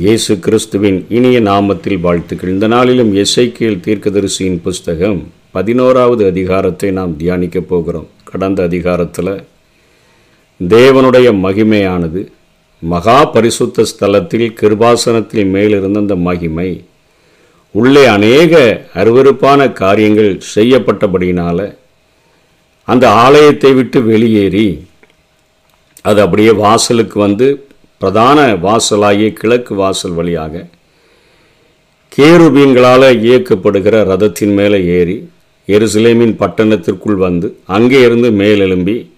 இயேசு கிறிஸ்துவின் இனிய நாமத்தில் வாழ்த்துக்கள். இந்த நாளிலும் எஸ்ஐகேல் தீர்க்கதரிசியின் புஸ்தகம் பதினோராவது அதிகாரத்தை நாம் தியானிக்கப் போகிறோம். கடந்த அதிகாரத்தில் தேவனுடைய மகிமையானது மகா பரிசுத்த ஸ்தலத்தில் கிருபாசனத்தில் மேலிருந்த அந்த மகிமை உள்ளே அநேக அருவருப்பான காரியங்கள் செய்யப்பட்டபடியினால் அந்த ஆலயத்தை விட்டு வெளியேறி அது அப்படியே வாசலுக்கு வந்து பிரதான வாசலாகிய கிழக்கு வாசல் வழியாக கேருபீன்களால் இயக்கப்படுகிற ரதத்தின் மேலே ஏறி எருசலேமின் பட்டணத்திற்குள் வந்து அங்கே இருந்து மேலெலும்பி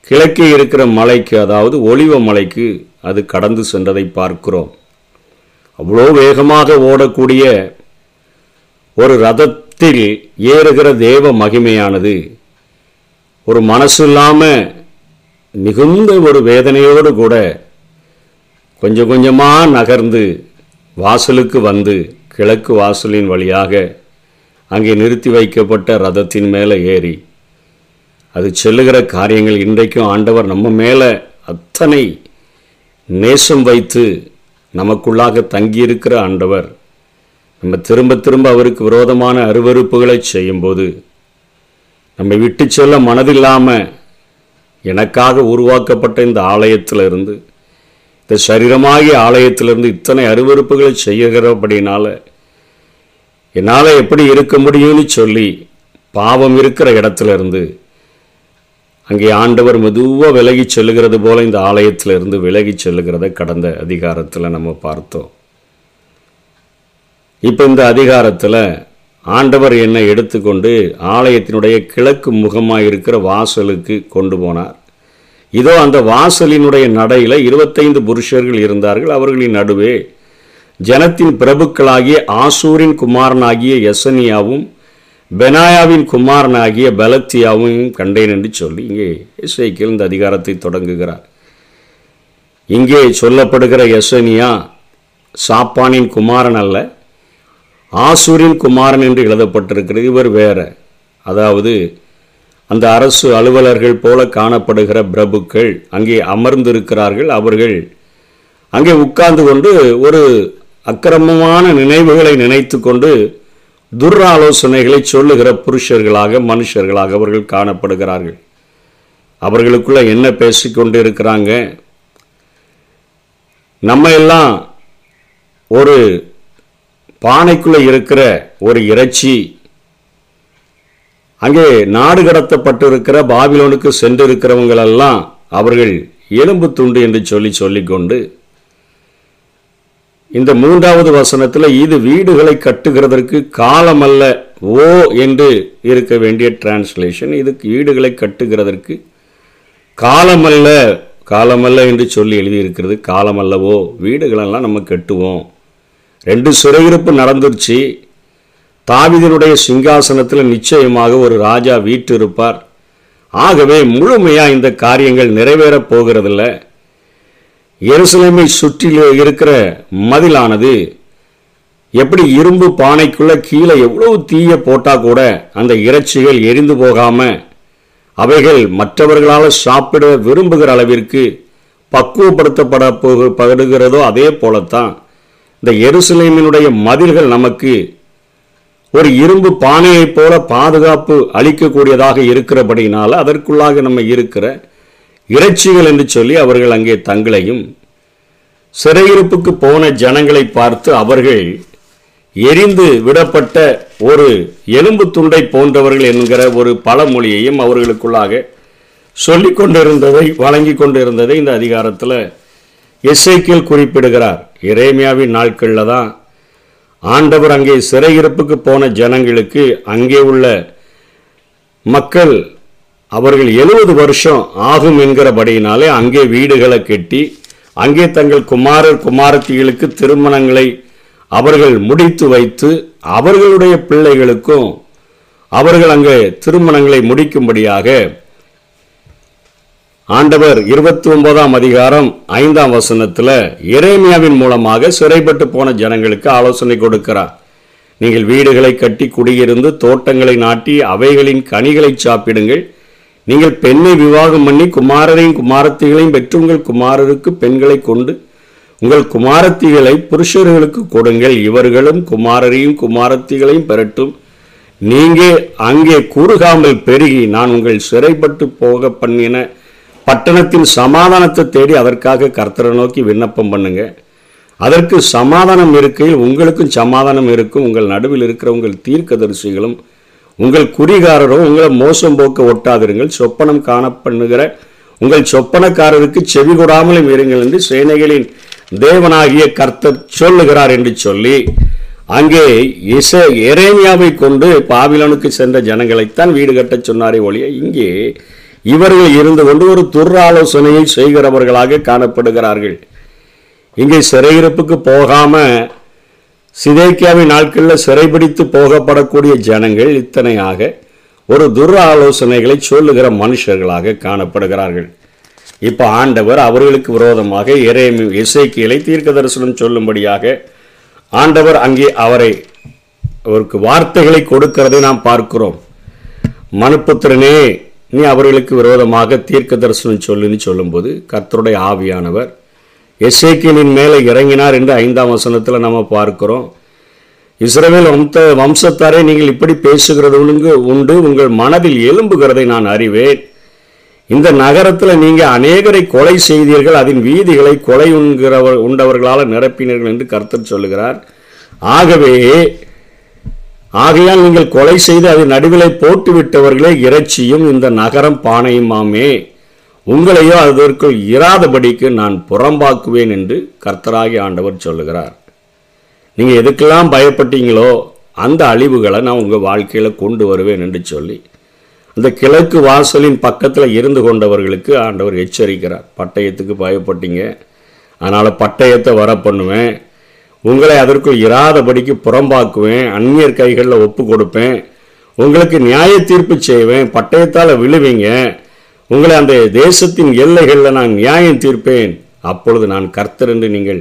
கிழக்கே இருக்கிற மலைக்கு அதாவது ஒளிவ மலைக்கு அது கடந்து சென்றதை பார்க்கிறோம். அவ்வளோ வேகமாக ஓடக்கூடிய ஒரு ரதத்தில் ஏறுகிற தேவ மகிமையானது ஒரு மனசு இல்லாமல் மிகுந்த ஒரு வேதனையோடு கூட கொஞ்சம் கொஞ்சமாக நகர்ந்து வாசலுக்கு வந்து கிழக்கு வாசலின் வழியாக அங்கே நிறுத்தி வைக்கப்பட்ட ரதத்தின் மேலே ஏறி அது செல்லுகிற காரியங்கள் இன்றைக்கும் ஆண்டவர் நம்ம மேலே அத்தனை நேசம் வைத்து நமக்குள்ளாக தங்கியிருக்கிற ஆண்டவர். நம்ம திரும்ப திரும்ப அவருக்கு விரோதமான அருவறுப்புகளை செய்யும்போது நம்மை விட்டு செல்ல மனதில்லாமல் எனக்காக உருவாக்கப்பட்ட இந்த ஆலயத்திலிருந்து இந்த சரீரமாகிய ஆலயத்திலிருந்து இத்தனை அருவறுப்புகளை செய்கிறபடினால என்னால் எப்படி இருக்க முடியும்னு சொல்லி பாவம் இருக்கிற இடத்துல இருந்து அங்கே ஆண்டவர் மெதுவாக விலகி செல்லுகிறது போல இந்த ஆலயத்திலிருந்து விலகி செல்லுகிறத கடந்த அதிகாரத்தில் நம்ம பார்த்தோம். இப்போ இந்த அதிகாரத்தில் ஆண்டவர் என்னை எடுத்துக்கொண்டு ஆலயத்தினுடைய கிழக்கு முகமாக இருக்கிற வாசலுக்கு கொண்டு போனார். இதோ அந்த வாசலினுடைய நடையில் இருபத்தைந்து புருஷர்கள் இருந்தார்கள் அவர்களின் நடுவே. ஜனத்தின் பிரபுக்களாகிய ஆசூரின் குமாரனாகிய எசனியாவும் பெனாயாவின் குமாரனாகிய பலத்தியாவும் கண்டேன் என்று சொல்லி இங்கே இசைக்கில் இந்த அதிகாரத்தை தொடங்குகிறார். இங்கே சொல்லப்படுகிற எசனியா சாப்பானின் குமாரன் அல்ல ஆசூரின் குமாரன் என்று எழுதப்பட்டிருக்கிறது. இவர் வேற. அதாவது அந்த அரசு அலுவலர்கள் போல காணப்படுகிற பிரபுக்கள் அங்கே அமர்ந்திருக்கிறார்கள். அவர்கள் அங்கே உட்கார்ந்து கொண்டு ஒரு அக்கிரமமான நினைவுகளை நினைத்து கொண்டு துராலோசனைகளை சொல்லுகிற புருஷர்களாக மனுஷர்களாக அவர்கள் காணப்படுகிறார்கள். அவர்களுக்குள்ள என்ன பேசிக்கொண்டு இருக்கிறாங்க நம்ம எல்லாம் ஒரு பானைக்குள்ளே இருக்கிற ஒரு இறைச்சி அங்கே நாடு கடத்தப்பட்டிருக்கிற பாபிலோனுக்கு சென்றிருக்கிறவங்களெல்லாம் அவர்கள் எலும்பு துண்டு என்று சொல்லி சொல்லிக்கொண்டு இந்த மூன்றாவது வசனத்தில் இது வீடுகளை கட்டுகிறதற்கு காலமல்ல ஓ என்று இருக்க வேண்டிய டிரான்ஸ்லேஷன் இதுக்கு வீடுகளை கட்டுகிறதற்கு காலமல்ல காலமல்ல என்று சொல்லி எழுதியிருக்கிறது. காலமல்லவோ வீடுகளெல்லாம் நம்ம கட்டுவோம். ரெண்டு சிறையிருப்பு நடந்துருச்சு. தாவிதனுடைய சிங்காசனத்தில் நிச்சயமாக ஒரு ராஜா வீட்டு இருப்பார் ஆகவே முழுமையாக இந்த காரியங்கள் நிறைவேறப் போகிறதில்ல. எருசலேமை சுற்றிலே இருக்கிற மதிலானது எப்படி இரும்பு பானைக்குள்ள கீழே எவ்வளவு தீய போட்டால் கூட அந்த இறைச்சிகள் எரிந்து போகாமல் அவைகள் மற்றவர்களால் சாப்பிட விரும்புகிற அளவிற்கு பக்குவப்படுத்தப்பட போக படுகிறதோ அதே போலத்தான் இந்த எருசலேமினுடைய மதில்கள் நமக்கு ஒரு இரும்பு பானையைப் போல பாதுகாப்பு அளிக்கக்கூடியதாக இருக்கிறபடியினால் அதற்குள்ளாக நம்ம இருக்கிற இறைச்சிகள் என்று சொல்லி அவர்கள் அங்கே தங்களையும் சிறையிருப்புக்கு போன ஜனங்களை பார்த்து அவர்கள் எரிந்து விடப்பட்ட ஒரு எலும்பு துண்டை போன்றவர்கள் என்கிற ஒரு பழமொழியையும் அவர்களுக்குள்ளாக சொல்லிக் கொண்டிருந்ததை வழங்கி கொண்டிருந்ததை இந்த அதிகாரத்தில் எஸ்ஐக்கியல் குறிப்பிடுகிறார். இறைமையாவின் நாட்களில் தான் ஆண்டவர் அங்கே சிறையிருப்புக்கு போன ஜனங்களுக்கு அங்கே உள்ள மக்கள் அவர்கள் எழுபது வருஷம் ஆகும் என்கிறபடியினாலே அங்கே வீடுகளை கட்டி அங்கே தங்கள் குமாரர் குமாரத்திகளுக்கு திருமணங்களை அவர்கள் முடித்து வைத்து அவர்களுடைய பிள்ளைகளுக்கும் அவர்கள் அங்கே திருமணங்களை முடிக்கும்படியாக ஆண்டவர் இருபத்தி ஒன்பதாம் அதிகாரம் ஐந்தாம் வசனத்தில் எரேமியாவின் மூலமாக சிறைப்பட்டு போன ஜனங்களுக்கு ஆலோசனை கொடுக்கிறார். நீங்கள் வீடுகளை கட்டி குடியிருந்து தோட்டங்களை நாட்டி அவைகளின் கனிகளை சாப்பிடுங்கள். நீங்கள் பெண்ணை விவாகம் பண்ணி குமாரரையும் குமாரத்திகளையும் பெற்று உங்கள் குமாரருக்கு பெண்களை கொண்டு உங்கள் குமாரத்திகளை புருஷர்களுக்கு கொடுங்கள். இவர்களும் குமாரரையும் குமாரத்திகளையும் பெறட்டும். நீங்கள் அங்கே கூறுகாமல் பெருகி நான் உங்கள் சிறைப்பட்டு போக பண்ணின பட்டணத்தின் சமாதானத்தை தேடி அதற்காக கர்த்தரை நோக்கி விண்ணப்பம் பண்ணுங்க. அதற்கு சமாதானம் இருக்கையில் உங்களுக்கும் சமாதானம் இருக்கும். உங்கள் நடுவில் இருக்கிற உங்கள் தீர்க்கதரிசிகளும் உங்கள் குறிகாரரும் உங்களை மோசம் போக்க ஒட்டாதிருங்கள். சொப்பனம் காணப்பண்ணுகிற உங்கள் சொப்பனக்காரருக்கு செவி கொடாமலும் இருங்கள் என்று சேனைகளின் தேவனாகிய கர்த்தர் சொல்லுகிறார் என்று சொல்லி அங்கே இச எரேமியாவை கொண்டு பாபிலோனுக்கு சென்ற ஜனங்களைத்தான் வீடு கட்டச் சொன்னாரே ஒழிய இங்கே இவர்கள் இருந்து கொண்டு ஒரு துர்ஆலோசனையை செய்கிறவர்களாக காணப்படுகிறார்கள். இங்கே சிறையிருப்புக்கு போகாம சிதைக்கியாவின் நாட்களில் சிறைபிடித்து போகப்படக்கூடிய ஜனங்கள் இத்தனையாக ஒரு துர் ஆலோசனைகளை சொல்லுகிற மனுஷர்களாக காணப்படுகிறார்கள். இப்போ ஆண்டவர் அவர்களுக்கு விரோதமாக இறைமி இசைக்கியலை தீர்க்க தரிசனம் சொல்லும்படியாக ஆண்டவர் அங்கே அவரை அவருக்கு வார்த்தைகளை கொடுக்கிறதை நாம் பார்க்கிறோம். மனுப்புத்திரனே நீ அவர்களுக்கு விரோதமாக தீர்க்க தரிசனம் சொல்லுன்னு சொல்லும்போது கர்த்தருடைய ஆவியானவர் எசேக்கியலின் மேலே இறங்கினார் என்று ஐந்தாம் வசனத்தில் நம்ம பார்க்கிறோம். இஸ்ரேல் வம்ச வம்சத்தாரே நீங்கள் இப்படி பேசுகிறது உண்டு உண்டு. உங்கள் மனதில் எலும்புகிறதை நான் அறிவேன். இந்த நகரத்தில் நீங்கள் அநேகரை கொலை செய்தீர்கள். அதன் வீதிகளை கொலை உண்கிறவர் உண்டவர்களால் நிரப்பினீர்கள் என்று கர்த்தர் சொல்லுகிறார். ஆகவே ஆகையால் நீங்கள் கொலை செய்து அதை நடுவிலை போட்டு விட்டவர்களே இறைச்சியும் இந்த நகரம் பானையுமாமே. உங்களையோ அதற்குள் இராதபடிக்கு நான் புறம்பாக்குவேன் என்று கர்த்தராகி ஆண்டவர் சொல்லுகிறார். நீங்கள் எதுக்கெல்லாம் பயப்பட்டீங்களோ அந்த அழிவுகளை நான் உங்கள் வாழ்க்கையில் கொண்டு வருவேன் என்று சொல்லி அந்த கிழக்கு வாசலின் பக்கத்தில் இருந்து கொண்டவர்களுக்கு ஆண்டவர் எச்சரிக்கிறார். பட்டயத்துக்கு பயப்பட்டீங்க. அதனால் பட்டயத்தை வர பண்ணுவேன் உங்களை அதற்குள் இராதபடிக்கு புறம்பாக்குவேன் அந்நியர் கைகளில் ஒப்பு கொடுப்பேன். உங்களுக்கு நியாய தீர்ப்பு செய்வேன் பட்டயத்தால் விழுவீங்க. உங்களை அந்த தேசத்தின் எல்லைகளில் நான் நியாயம் தீர்ப்பேன். அப்பொழுது நான் கர்த்தர் என்று நீங்கள்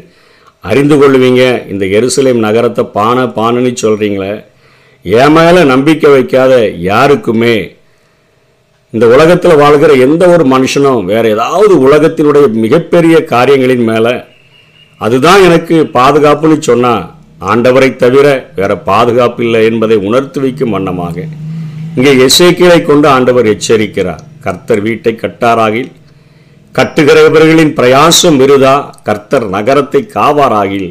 அறிந்து கொள்வீங்க. இந்த எருசலேம் நகரத்தை பானை பானைன்னு சொல்கிறீங்களே என் மேலே நம்பிக்கை வைக்காத யாருக்குமே. இந்த உலகத்தில் வாழ்கிற எந்த ஒரு மனுஷனும் வேறு ஏதாவது உலகத்தினுடைய மிகப்பெரிய காரியங்களின் மேலே அதுதான் எனக்கு பாதுகாப்புன்னு சொன்னா ஆண்டவரை தவிர வேற பாதுகாப்பு இல்லை என்பதை உணர்த்து வைக்கும் வண்ணமாக. இங்கே எசேக்கியலை கொண்டு ஆண்டவர் எச்சரிக்கிறார். கர்த்தர் வீட்டை கட்டாராகில் கட்டுகிறவர்களின் பிரயாசம் விருதா கர்த்தர் நகரத்தை காவாராகில்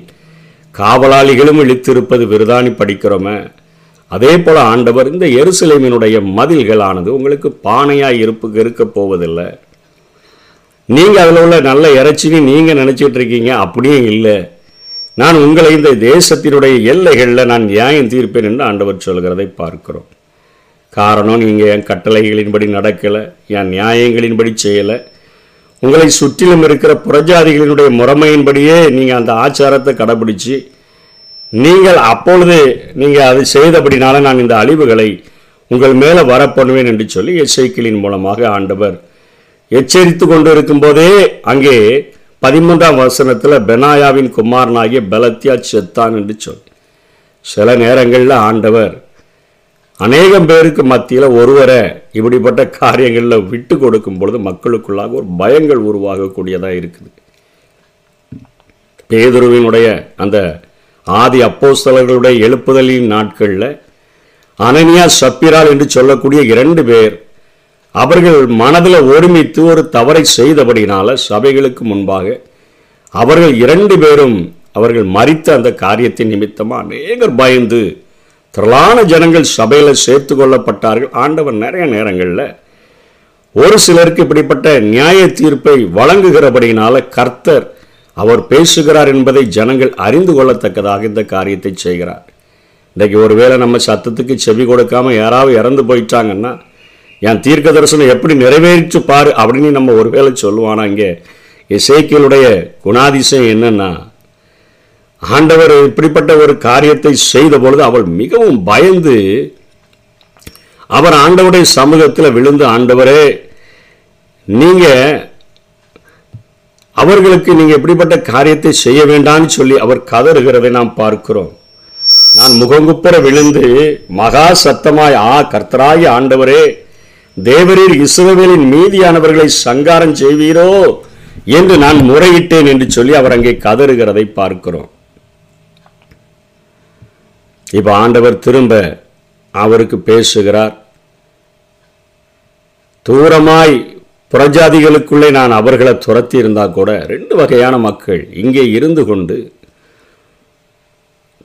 காவலாளிகளும் இழுத்திருப்பது விருதானி படிக்கிறோமே. அதே போல ஆண்டவர் இந்த எருசலேமினுடைய மதில்களானது உங்களுக்கு பானையாய் இருப்பு இருக்க போவதில்லை நீங்கள் அதில் உள்ள நல்ல இறைச்சின்னு நீங்கள் நினச்சிட்டு இருக்கீங்க அப்படியும் இல்லை. நான் உங்களை இந்த தேசத்தினுடைய எல்லைகளில் நான் நியாயம் தீர்ப்பேன் என்று ஆண்டவர் சொல்கிறதை பார்க்கிறோம். காரணம் நீங்கள் என் கட்டளைகளின்படி நடக்கலை என் நியாயங்களின்படி செய்யலை. உங்களை சுற்றிலும் இருக்கிற புறஜாதிகளினுடைய முறைமையின்படியே நீங்கள் அந்த ஆச்சாரத்தை கடைபிடிச்சு நீங்கள் அப்பொழுது நீங்கள் அதை செய்தபடினால நான் இந்த அழிவுகளை உங்கள் மேலே வரப்பண்ணுவேன் என்று சொல்லி எச்சரிக்கைகளின் மூலமாக ஆண்டவர் எச்சரித்து கொண்டு இருக்கும்போதே அங்கே பதிமூன்றாம் வசனத்தில் பெனாயாவின் குமாரனாகிய பலத்தியா செத்தான் என்று சொல்லி சில நேரங்களில் ஆண்டவர் அநேகம் பேருக்கு மத்தியில் ஒருவரை இப்படிப்பட்ட காரியங்களில் விட்டு கொடுக்கும் பொழுது மக்களுக்குள்ளாக ஒரு பயங்கள் உருவாகக்கூடியதாக இருக்குது. பேதுருவினுடைய அந்த ஆதி அப்போஸ்தலர்களுடைய எழுப்புதலின் நாட்களில் அனனியா சப்பிரால் என்று சொல்லக்கூடிய இரண்டு பேர் அவர்கள் மனதில் ஒருமித்து ஒரு தவறை செய்தபடினால சபைகளுக்கு முன்பாக அவர்கள் இரண்டு பேரும் அவர்கள் மறித்த அந்த காரியத்தின் நிமித்தமாக அநேகர் பயந்து திரளான ஜனங்கள் சபையில் சேர்த்து கொள்ளப்பட்டார்கள். ஆண்டவர் நிறைய நேரங்களில் ஒரு சிலருக்கு இப்படிப்பட்ட நியாய தீர்ப்பை வழங்குகிறபடியினால கர்த்தர் அவர் பேசுகிறார் என்பதை ஜனங்கள் அறிந்து கொள்ளத்தக்கதாக இந்த காரியத்தை செய்கிறார். இன்றைக்கு ஒருவேளை நம்ம சத்தத்துக்கு செவி கொடுக்காம யாராவது இறந்து போயிட்டாங்கன்னா என் தீர்க்க தரிசனம் எப்படி நிறைவேறிச்சு பாரு அப்படின்னு நம்ம ஒருவேளை சொல்லுவானா இங்கே? இசைக்கியலுடைய குணாதிசயம் என்னன்னா ஆண்டவர் இப்படிப்பட்ட ஒரு காரியத்தை செய்த பொழுது அவள் மிகவும் பயந்து அவர் ஆண்டவருடைய சமூகத்தில் விழுந்து ஆண்டவரே நீங்க அவர்களுக்கு நீங்க எப்படிப்பட்ட காரியத்தை செய்ய வேண்டாம்னு சொல்லி அவர் கதறுகிறதை நாம் பார்க்கிறோம். நான் முகங்குப்புற விழுந்து மகா சத்தமாய் ஆ கர்த்தராகி ஆண்டவரே தேவரீர் இஸ்ரவேலின் மீதியானவர்களை சங்காரம் செய்வீரோ என்று நான் முறையிட்டேன் என்று சொல்லி அவர் அங்கே கதறுகிறதை பார்க்கிறோம். இப்ப ஆண்டவர் திரும்ப அவருக்கு பேசுகிறார். தூரமாய் புறஜாதிகளுக்குள்ளே நான் அவர்களை துரத்தி இருந்தா கூட ரெண்டு வகையான மக்கள் இங்கே இருந்து கொண்டு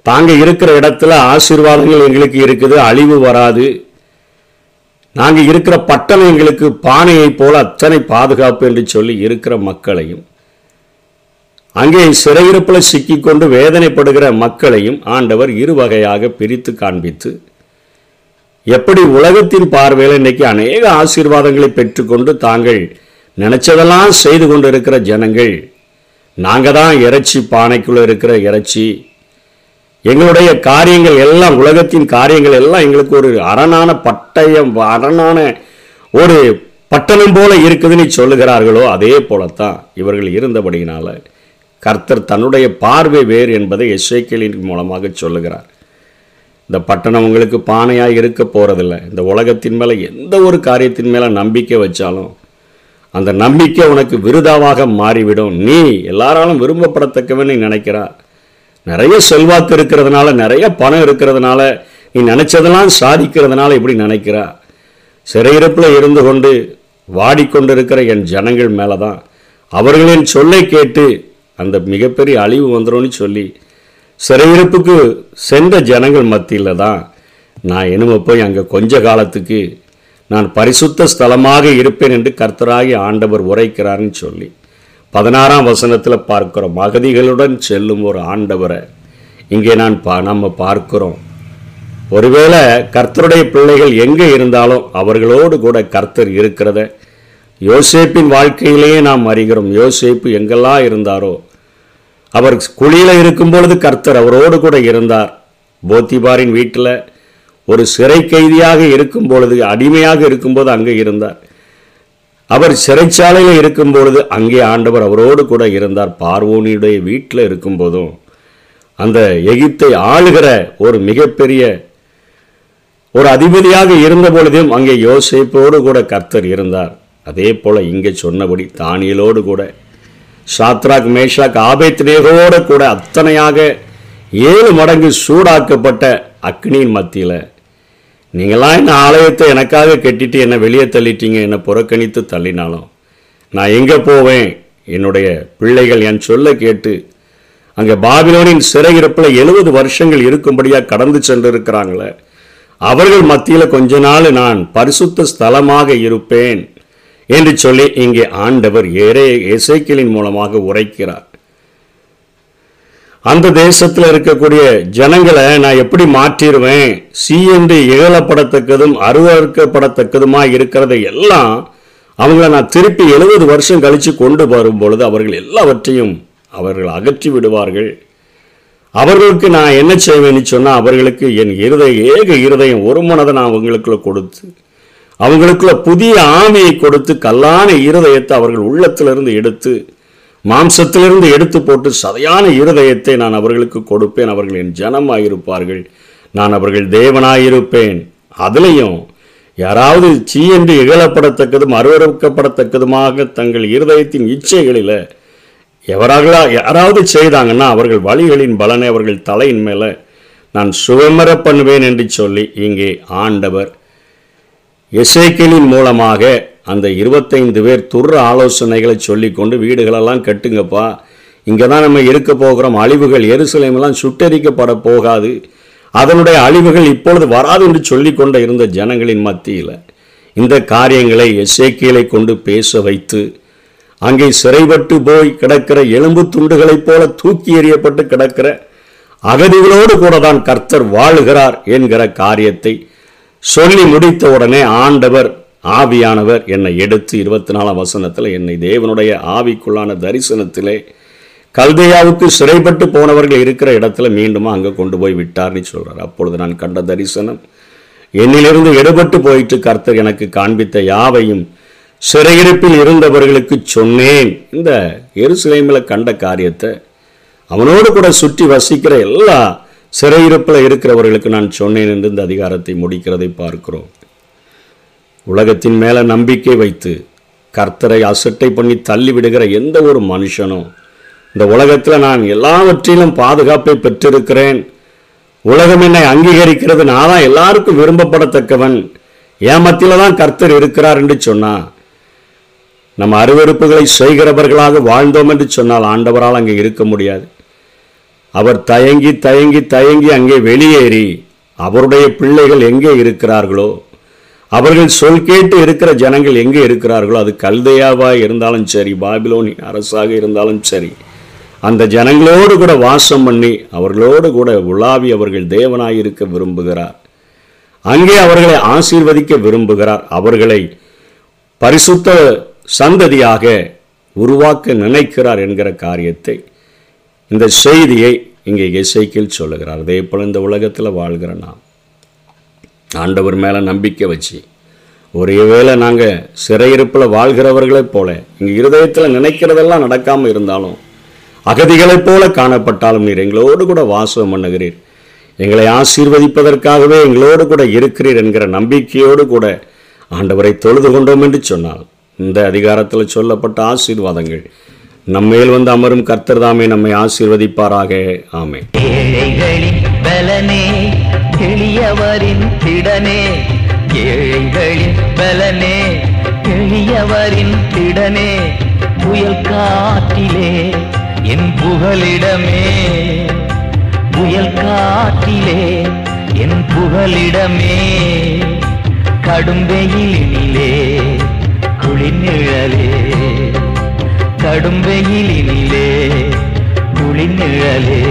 தாங்க இருக்கிற இடத்துல ஆசீர்வாதங்கள் எங்களுக்கு இருக்குது அழிவு வராது நாங்கள் இருக்கிற பட்டணம் எங்களுக்கு பானையைப் போல அத்தனை பாதுகாப்பு என்று சொல்லி இருக்கிற மக்களையும் அங்கே சிறையிருப்பில் சிக்கிக்கொண்டு வேதனைப்படுகிற மக்களையும் ஆண்டவர் இரு வகையாக பிரித்து காண்பித்து எப்படி உலகத்தின் பார்வையில் இன்னைக்கு அநேக ஆசீர்வாதங்களை பெற்றுக்கொண்டு தாங்கள் நினைச்சதெல்லாம் செய்து கொண்டு இருக்கிற ஜனங்கள் நாங்கள் தான் இறைச்சி பானைக்குள்ளே இருக்கிற இறைச்சி எங்களுடைய காரியங்கள் எல்லாம் உலகத்தின் காரியங்கள் எல்லாம் எங்களுக்கு ஒரு அரணான பட்டயம் அரணான ஒரு பட்டணம் போல இருக்குதுன்னு சொல்லுகிறார்களோ அதே போலத்தான் இவர்கள் இருந்தபடியினால கர்த்தர் தன்னுடைய பார்வை வேறு என்பதை எஸ்ஐக்கியலின் மூலமாக சொல்லுகிறார். இந்த பட்டணம் உங்களுக்கு பானையாக இருக்க போகிறதில்ல இந்த உலகத்தின் மேலே எந்த ஒரு காரியத்தின் மேலே நம்பிக்கை வச்சாலும் அந்த நம்பிக்கை உனக்கு விருதாவாக மாறிவிடும். நீ எல்லாராலும் விரும்பப்படத்தக்கவன் நீ நினைக்கிறா நிறைய செல்வாக்கு இருக்கிறதுனால நிறைய பணம் இருக்கிறதுனால நீ நினைச்சதெல்லாம் சாதிக்கிறதுனால இப்படி நினைக்கிறா? சிறையிருப்பில் இருந்து கொண்டு வாடிக்கொண்டிருக்கிற என் ஜனங்கள் மேலே தான் அவர்களின் சொல்லை கேட்டு அந்த மிகப்பெரிய அழிவு வந்துரும்னு சொல்லி சிறையிருப்புக்கு சென்ற ஜனங்கள் மத்தியில் தான் நான் இனிமே போய் அங்கே கொஞ்ச காலத்துக்கு நான் பரிசுத்த ஸ்தலமாக இருப்பேன் என்று கர்த்தராகி ஆண்டவர் உரைக்கிறார்னு சொல்லி. பதினாறாம் வசனத்தில் பார்க்கிறோம். அகதிகளுடன் செல்லும் ஒரு ஆண்டவரை. இங்கே நான் பா நம்ம பார்க்கிறோம். ஒருவேளை கர்த்தருடைய பிள்ளைகள் எங்கே இருந்தாலும் அவர்களோடு கூட கர்த்தர் இருக்கிறத யோசேப்பின் வாழ்க்கையிலேயே நாம் அறிகிறோம். யோசேப்பு எங்கெல்லாம் இருந்தாரோ அவர் குழியில் இருக்கும் பொழுது கர்த்தர் அவரோடு கூட இருந்தார். போத்திபாரின் வீட்டில் ஒரு சிறை கைதியாக இருக்கும் பொழுது அடிமையாக இருக்கும்போது அங்கே இருந்தார். அவர் சிறைச்சாலையில் இருக்கும் பொழுது அங்கே ஆண்டவர் அவரோடு கூட இருந்தார். பார்வோனியுடைய வீட்டில் இருக்கும்போதும் அந்த எகிப்தை ஆளுகிற ஒரு மிகப்பெரிய ஒரு அதிபதியாக இருந்த பொழுதும் அங்கே யோசிப்போடு கூட கர்த்தர் இருந்தார். அதே போல் இங்கே சொன்னபடி தானியலோடு கூட சாத்ராக் மேஷாக் ஆபேத்னேகோடு கூட அத்தனையாக ஏழு மடங்கு சூடாக்கப்பட்ட அக்னியின் மத்தியில் நீங்களாம் இந்த ஆலயத்தை எனக்காக கட்டிட்டு என்னை வெளியே தள்ளிட்டீங்க? என்னை புறக்கணித்து தள்ளினாலும். நான் எங்கே போவேன்? என்னுடைய பிள்ளைகள் என் சொல்ல கேட்டு அங்கே பாபிலோனின் சிறையிருப்பில் எழுபது வருஷங்கள் இருக்கும்படியாக கடந்து சென்றிருக்கிறாங்களே. அவர்கள் மத்தியில் கொஞ்ச நாள் நான் பரிசுத்த ஸ்தலமாக இருப்பேன் என்று சொல்லி இங்கே ஆண்டவர் ஏரே இசைக்கிளின் மூலமாக உரைக்கிறார். அந்த தேசத்தில் இருக்கக்கூடிய ஜனங்களை நான் எப்படி மாற்றிடுவேன்? சி என்று இகழப்படத்தக்கதும் அருவறுக்கப்படத்தக்கதுமா இருக்கிறதை எல்லாம் அவங்கள நான் திருப்பி எழுபது வருஷம் கழித்து கொண்டு வரும் பொழுது அவர்கள் எல்லாவற்றையும் அவர்கள் அகற்றி விடுவார்கள். அவர்களுக்கு நான் என்ன செய்வேன்னு சொன்னால் அவர்களுக்கு என் இருதய ஏக இருதயம் ஒரு மனதை நான் அவங்களுக்குள்ள கொடுத்து அவங்களுக்குள்ள புதிய ஆமையை கொடுத்து கல்லான இருதயத்தை அவர்கள் உள்ளத்திலிருந்து எடுத்து மாம்சத்திலிருந்து எடுத்து போட்டு சதையான இருதயத்தை நான் அவர்களுக்கு கொடுப்பேன். அவர்கள் என் ஜனமாயிருப்பார்கள். நான் அவர்கள் தேவனாயிருப்பேன். அதுலேயும் யாராவது சீ என்று இகழப்படத்தக்கதும் அருவறுக்கப்படத்தக்கதுமாக தங்கள் இருதயத்தின் இச்சைகளில் எவராகளா யாராவது செய்தாங்கன்னா அவர்கள் வழிகளின் பலனை அவர்கள் தலையின் மேலே நான் சுகமர பண்ணுவேன் என்று சொல்லி இங்கே ஆண்டவர் எசேக்கியலின் மூலமாக அந்த இருபத்தைந்து பேர் துர்ற ஆலோசனைகளை சொல்லிக்கொண்டு வீடுகளெல்லாம் கட்டுங்கப்பா. இங்கே தான் நம்ம இருக்க போகிறோம். அழிவுகள் எருசலேமெல்லாம் சுட்டரிக்கப்பட போகாது. அதனுடைய அழிவுகள் இப்பொழுது வராது என்று சொல்லிக்கொண்ட இருந்த ஜனங்களின் மத்தியில் இந்த காரியங்களை எசேக்கியலை கொண்டு பேச வைத்து அங்கே சிறைப்பட்டு போய் கிடக்கிற எலும்பு துண்டுகளைப் போல தூக்கி எறியப்பட்டு கிடக்கிற அகதிகளோடு கூட தான் கர்த்தர் வாழுகிறார் என்கிற காரியத்தை சொல்லி முடித்த உடனே ஆண்டவர் ஆவியானவர் என்னை எடுத்து இருபத்தி நாலாம் வசனத்தில் என்னை தேவனுடைய ஆவிக்குள்ளான தரிசனத்திலே கல்தையாவுக்கு சிறைப்பட்டு போனவர்கள் இருக்கிற இடத்துல மீண்டும் அங்கே கொண்டு போய் விட்டார்னு சொல்கிறார் அப்பொழுது நான் கண்ட தரிசனம் என்னிலிருந்து எடுபட்டு போயிட்டு கர்த்தர் எனக்கு காண்பித்த யாவையும் சிறையிருப்பில் இருந்தவர்களுக்கு சொன்னேன். இந்த எருசலேமில் கண்ட காரியத்தை அவனோடு கூட சுற்றி வசிக்கிற எல்லா சிறையிருப்பில் இருக்கிறவர்களுக்கு நான் சொன்னேன் என்று இந்த அதிகாரத்தை முடிக்கிறதை பார்க்கிறோம். உலகத்தின் மேலே நம்பிக்கை வைத்து கர்த்தரை அசட்டை பண்ணி தள்ளி விடுகிற எந்த ஒரு மனுஷனும் இந்த உலகத்தில் நான் எல்லாவற்றிலும் பாதுகாப்பை பெற்றிருக்கிறேன். உலகம் என்னை அங்கீகரிக்கிறது. நான் தான் எல்லாருக்கும் விரும்பப்படத்தக்கவன். என் மத்தியில் தான் கர்த்தர் இருக்கிறார் என்று சொன்னா நம்ம அருவருப்புகளை செய்கிறவர்களாக வாழ்ந்தோம் என்று சொன்னால் ஆண்டவரால் அங்கே இருக்க முடியாது. அவர் தயங்கி தயங்கி தயங்கி அங்கே வெளியேறி அவருடைய பிள்ளைகள் எங்கே இருக்கிறார்களோ அவர்கள் சொல் கேட்டு இருக்கிற ஜனங்கள் எங்கே இருக்கிறார்களோ அது கல்தையாவாக இருந்தாலும் சரி பாபிலோனி அரசாக இருந்தாலும் சரி அந்த ஜனங்களோடு கூட வாசம் பண்ணி அவர்களோடு கூட உலாவி அவர்கள் தேவனாய் இருக்க விரும்புகிறார். அங்கே அவர்களை ஆசீர்வதிக்க விரும்புகிறார். அவர்களை பரிசுத்த சந்ததியாக உருவாக்க நினைக்கிறார் என்கிற காரியத்தை இந்த செய்தியை இங்கே இசைக்கில் சொல்லுகிறார். அதே போல் இந்த உலகத்தில் வாழ்கிற நாம். ஆண்டவர் மேலே நம்பிக்கை வச்சு ஒரே வேளை நாங்கள் சிறையிருப்பில் வாழ்கிறவர்களைப் போல எங்கள் இருதயத்தில் நினைக்கிறதெல்லாம் நடக்காமல் இருந்தாலும் அகதிகளைப் போல காணப்பட்டாலும் நீர் எங்களோடு கூட வாசம் பண்ணுகிறீர். எங்களை ஆசீர்வதிப்பதற்காகவே எங்களோடு கூட இருக்கிறீர் என்கிற நம்பிக்கையோடு கூட ஆண்டவரை தொழுது கொண்டோம் என்று சொன்னால் இந்த அதிகாரத்தில் சொல்லப்பட்ட ஆசீர்வாதங்கள் நம்மேல் வந்து அமரும் கர்த்தர் தாமே நம்மை ஆசீர்வதிப்பாராக. ஆமே பலனே எளியவரின் திடனே. ஏழைகளின் பலனே எளியவரின் திடனே. புயல் காட்டிலே என் புகலிடமே. புயல் காட்டிலே என் புகலிடமே. கடும் வெயிலினிலே குளிர்நிழலே கடும் வெயிலினிலே குளிர்நிழலே.